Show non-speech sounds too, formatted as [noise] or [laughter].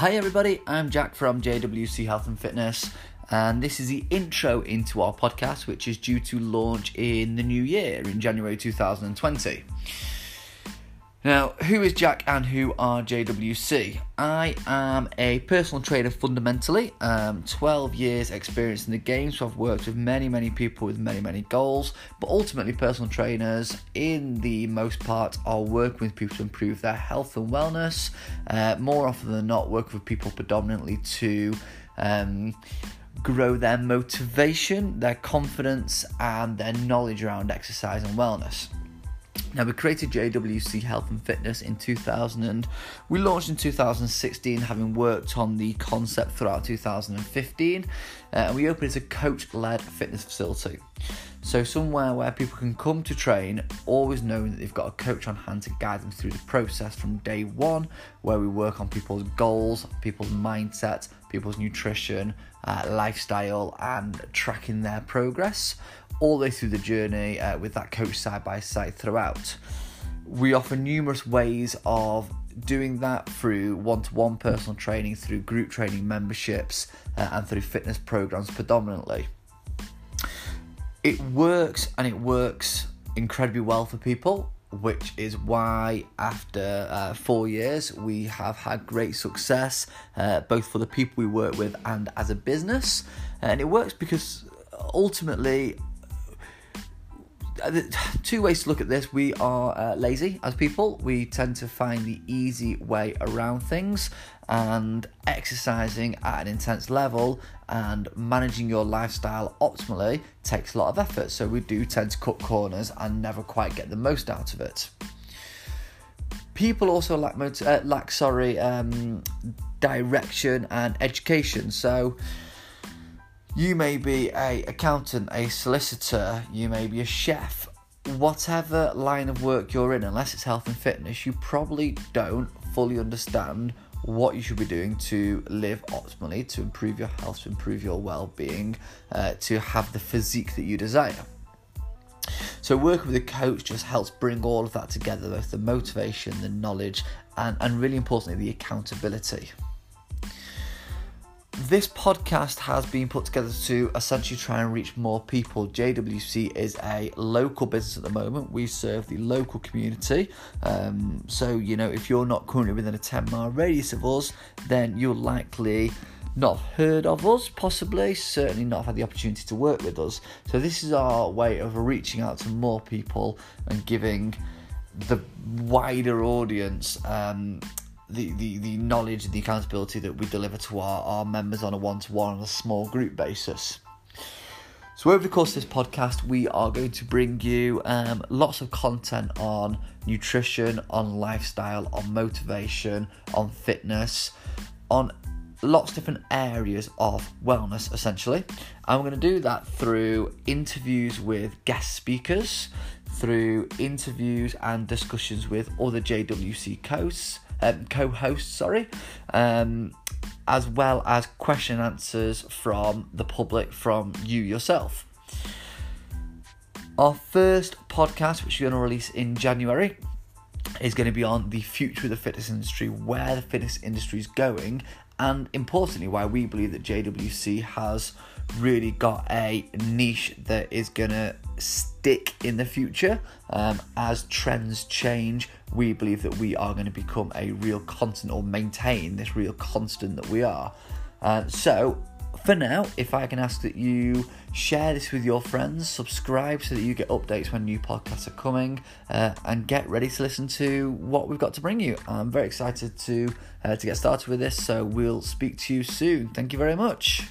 Hi, everybody. I'm Jack from JWC Health and Fitness, and this is the intro into our podcast, which is due to launch in the new year in January 2020. Now, who is Jack and who are JWC? I am a personal trainer fundamentally, um, 12 years experience in the game, so I've worked with many, many people with many, many goals, but ultimately, personal trainers, in the most part, are working with people to improve their health and wellness. Uh, more often than not, working with people predominantly to um, grow their motivation, their confidence, and their knowledge around exercise and wellness. Now we created JWC Health and Fitness in 2000 and we launched in 2016 having worked on the concept throughout 2015 uh, and we opened as a coach-led fitness facility. So somewhere where people can come to train always knowing that they've got a coach on hand to guide them through the process from day one where we work on people's goals, people's mindset, people's nutrition, uh, lifestyle and tracking their progress all the way through the journey uh, with that coach side by side throughout. We offer numerous ways of doing that through one to one personal training, through group training memberships, uh, and through fitness programs predominantly. It works and it works incredibly well for people, which is why after uh, four years we have had great success uh, both for the people we work with and as a business. And it works because ultimately [sighs] two ways to look at this. We are uh, lazy as people. We tend to find the easy way around things, and exercising at an intense level and managing your lifestyle optimally takes a lot of effort. So we do tend to cut corners and never quite get the most out of it. People also lack, uh, lack sorry, um, direction and education. So you may be a accountant, a solicitor, you may be a chef, whatever line of work you're in, unless it's health and fitness, you probably don't fully understand what you should be doing to live optimally, to improve your health, to improve your well-being, uh, to have the physique that you desire. So working with a coach just helps bring all of that together, both the motivation, the knowledge, and, and really importantly, the accountability. This podcast has been put together to essentially try and reach more people. JWC is a local business at the moment. We serve the local community. Um, so, you know, if you're not currently within a 10 mile radius of us, then you'll likely not heard of us, possibly, certainly not have had the opportunity to work with us. So, this is our way of reaching out to more people and giving the wider audience um, the, the, the knowledge and the accountability that we deliver to our, our members on a one to one on a small group basis. So, over the course of this podcast, we are going to bring you um, lots of content on nutrition, on lifestyle, on motivation, on fitness, on lots of different areas of wellness essentially. And we're going to do that through interviews with guest speakers, through interviews and discussions with other JWC coasts um, co-hosts, sorry, um, as well as question answers from the public, from you yourself. Our first podcast, which we're going to release in January, is going to be on the future of the fitness industry, where the fitness industry is going, and importantly, why we believe that JWC has really got a niche that is going to stick in the future um, as trends change. We believe that we are going to become a real constant or maintain this real constant that we are. Uh, so, for now, if I can ask that you share this with your friends, subscribe so that you get updates when new podcasts are coming, uh, and get ready to listen to what we've got to bring you. I'm very excited to uh, to get started with this, so we'll speak to you soon. Thank you very much.